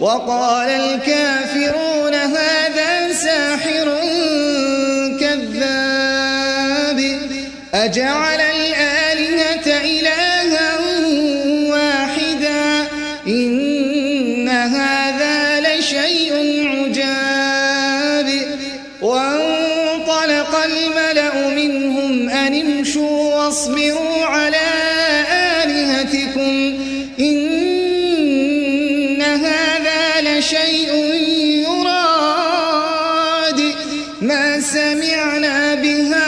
وقال الكافرون هذا ساحر كذاب. أجعل الآلهة ما سمعنا بهذا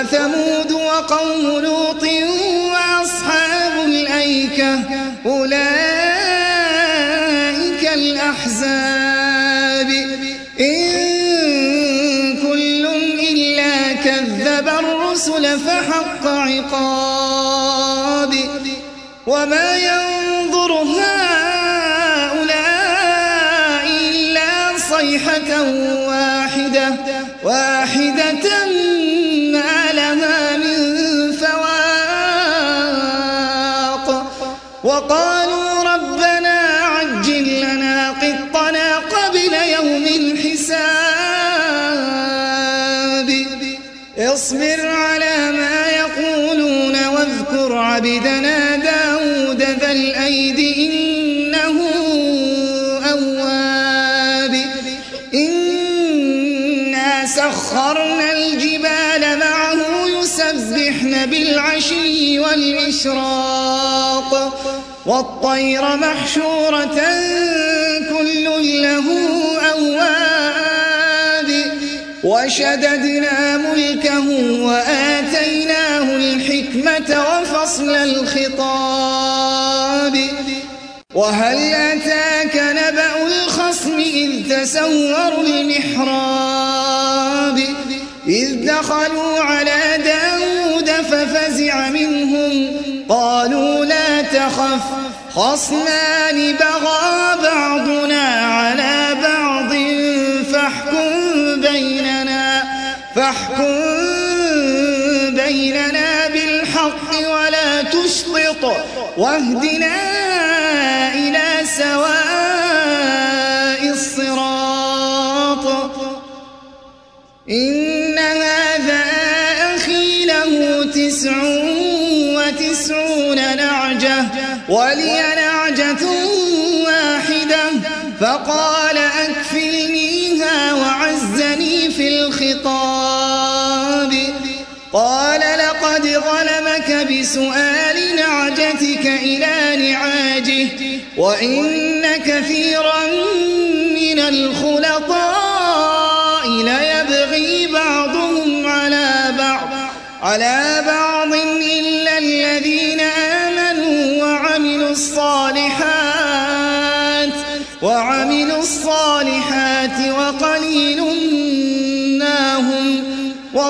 وثمود وقوم لوط وأصحاب الأيكة أولئك الأحزاب. إن كل إلا كذب الرسل فحق عقاب. وما ينظر هؤلاء إلا صيحة واحدة واحدة وقالوا ربنا عجل لنا قطنا قبل يوم الحساب. اصبر والطير محشورة كل له أواب وشددنا ملكه وآتيناه الحكمة وفصل الخطاب وهل أتاك نبأ الخصم إذ تسوروا المحراب خصمان بغى بعضنا على بعض فاحكم بيننا فاحكم بيننا بالحق ولا تشطط واهدنا ولي نعجة واحدة فقال أكفلنيها وعزني في الخطاب. قال لقد ظلمك بسؤال نعجتك إلى نعاجه وإن كثيرا من الخلطاء ليبغي بعضهم على بعض. على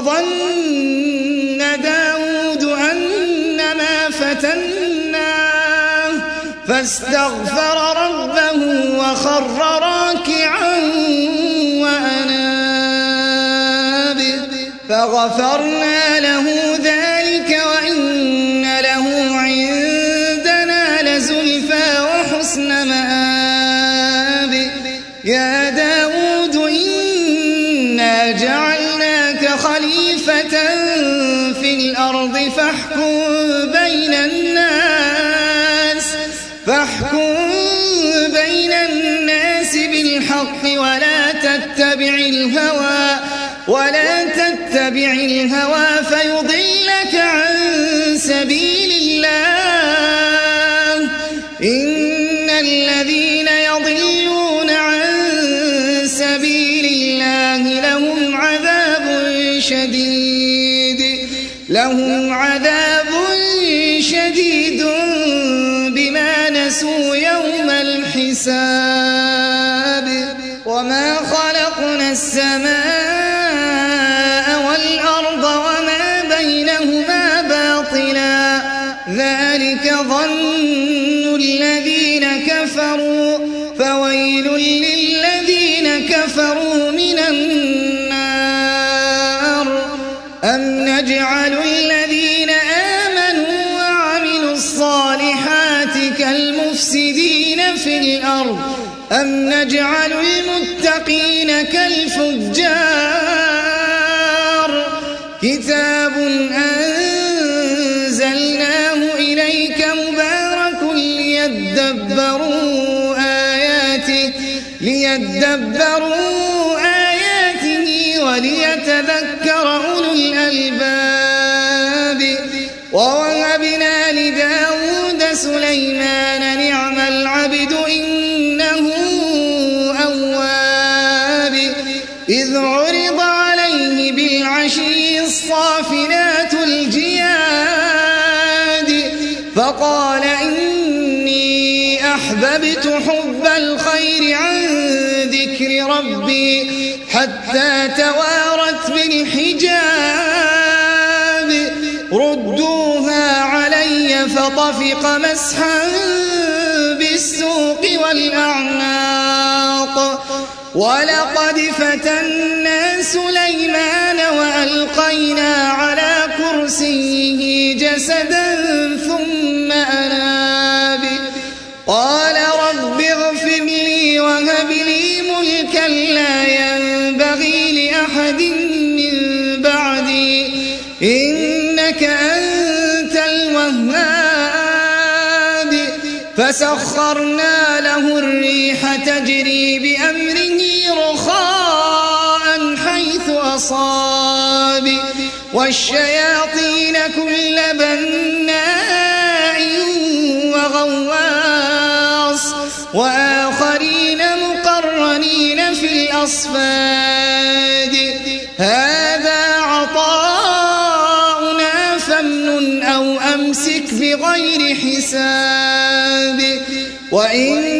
وظن داود أنما فتناه فاستغفر ربه وخر راكعا وأناب فغفرنا له بالحق ولا تتبع الهوى ولا تتبع الهوى فيضلك عن سبيل الله. إن الذين يضلون عن سبيل الله لهم عذاب شديد لهم عذاب شديد بما نسوا يوم الحساب. وما خلقنا السماء والأرض وما بينهما باطلا ذلك ظن كتاب فقال إني أحببت حب الخير عن ذكر ربي حتى توارت بالحجاب. ردوها علي فطفق مسحا بالسوق والأعناق. ولقد فتنا سليمان وألقينا على كرسيه جسدا ثم أناب. قال رب اغفر لي وهب لي ملكا لا ينبغي لأحد من بعدي. إنك أنت الوهاب. فسخرنا له الريح تجري بأمره والشياطين كل بناء وغواص وآخرين مقرنين في الأصفاد. هذا عطاؤنا فامنن أو أمسك بغير حساب. وإن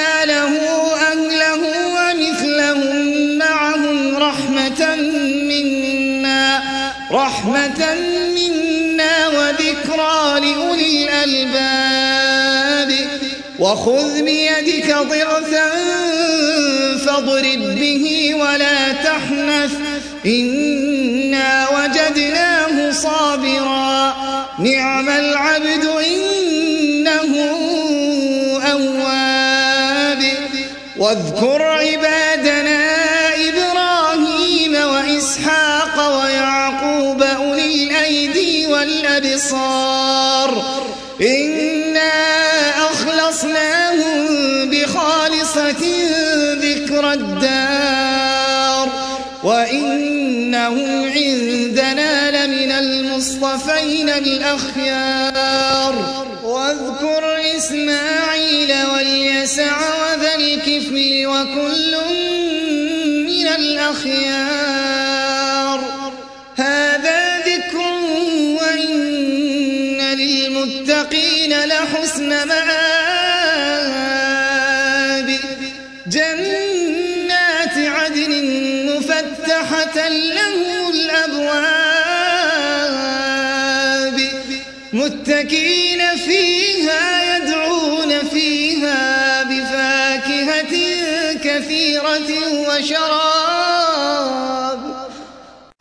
وخذ بيدك ضغثا فاضرب به ولا تحنث. إنا وجدناه صابرا. نعم العبد إنه أواب. واذكر المصطفين الأخيار. واذكر إسماعيل واليسع وذا الكفل وكل من الأخيار. متكئين فيها يدعون فيها بفاكهة كثيرة وشراب.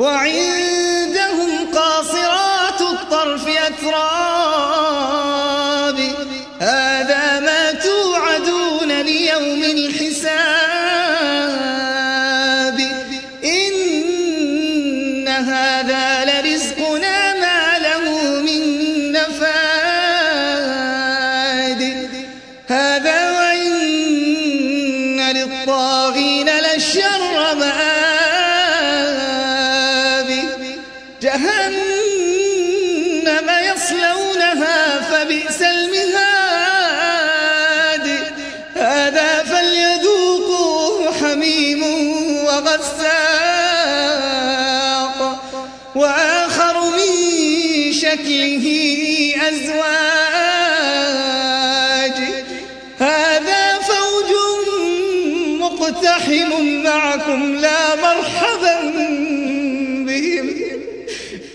وعندهم جهنم يصلونها فبئس المهاد. هذا فليذوقوه حميم وغساق وآخر من شكله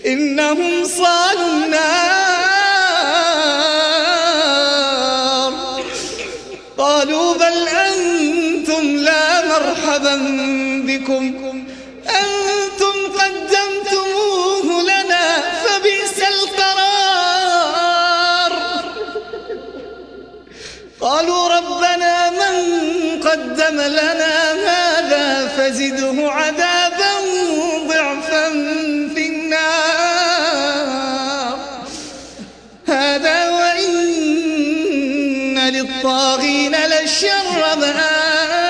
إنهم صالوا النار. هذا وإن للطاغين لشر مآب.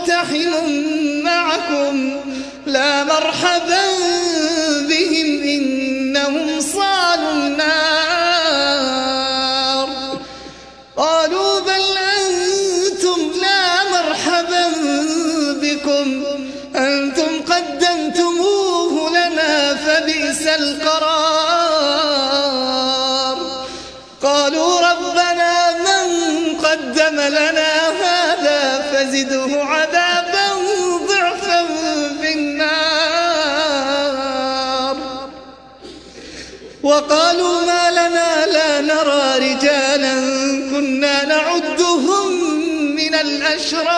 مقتحم معكم لا مرحبا بهم إنهم وقالوا ما لنا لا نرى رجالا كنا نعدهم من الأشرار.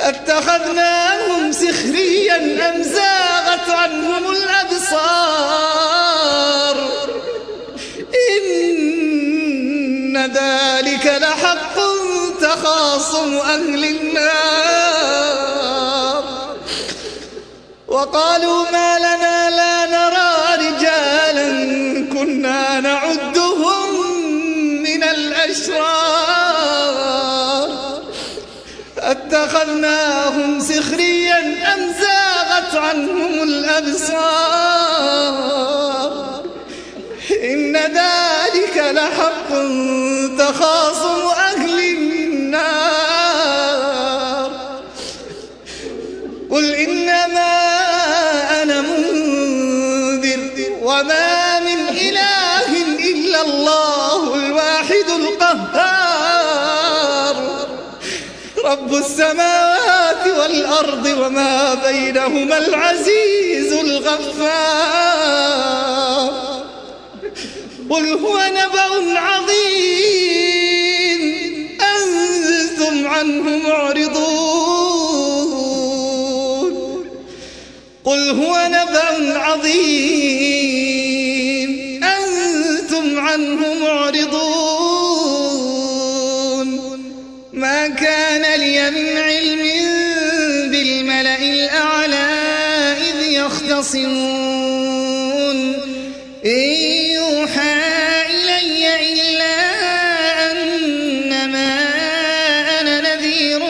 أتخذناهم سخريا أم زاغت عنهم الأبصار؟ إن ذلك لحق تخاصم أهل النار. وقالوا ما لنا اتخذناهم سخريا أم زاغت عنهم الأبصار؟ إن ذلك لحق تخاصم رب السماوات والأرض وما بينهما العزيز الغفار. قل هو نبأ عظيم. أنتم عنه معرضون. قل هو نبأ عظيم. أنتم عنه كان لي من علم بالملأ الأعلى إذ يختصمون. إن يوحى إلي إلا أنما أنا نذير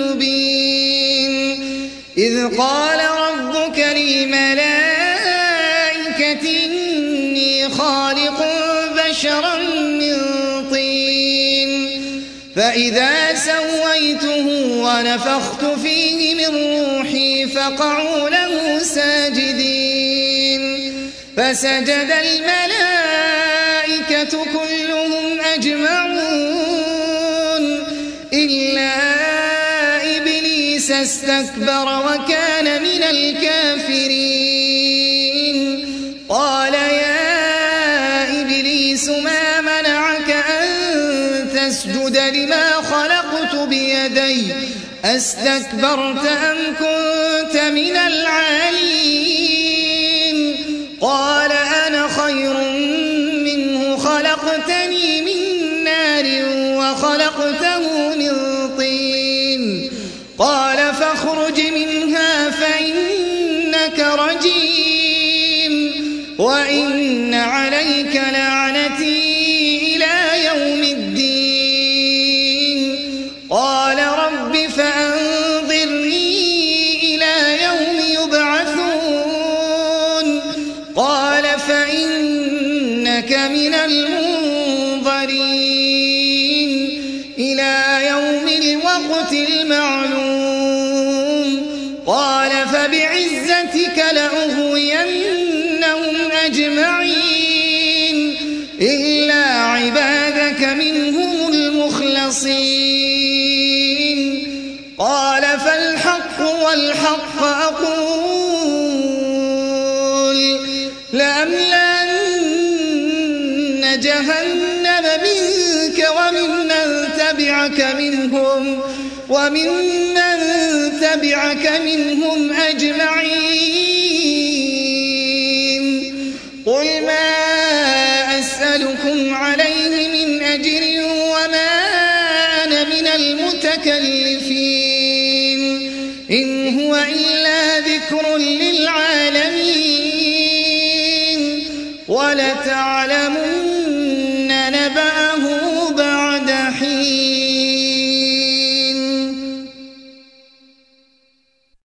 مبين. إذ قال ربك للملائكة إني خالق بشرا من طين. فإذا ونفخت فيه من روحي فقعوا له ساجدين. فسجد الملائكة كلهم أجمعون. إلا إبليس استكبر وكان أستكبرت أم كنت المنظرين إلى يوم الوقت المعلوم قال فبعزتك لأغوينهم منهم وممن تبعك منهم أجمعين.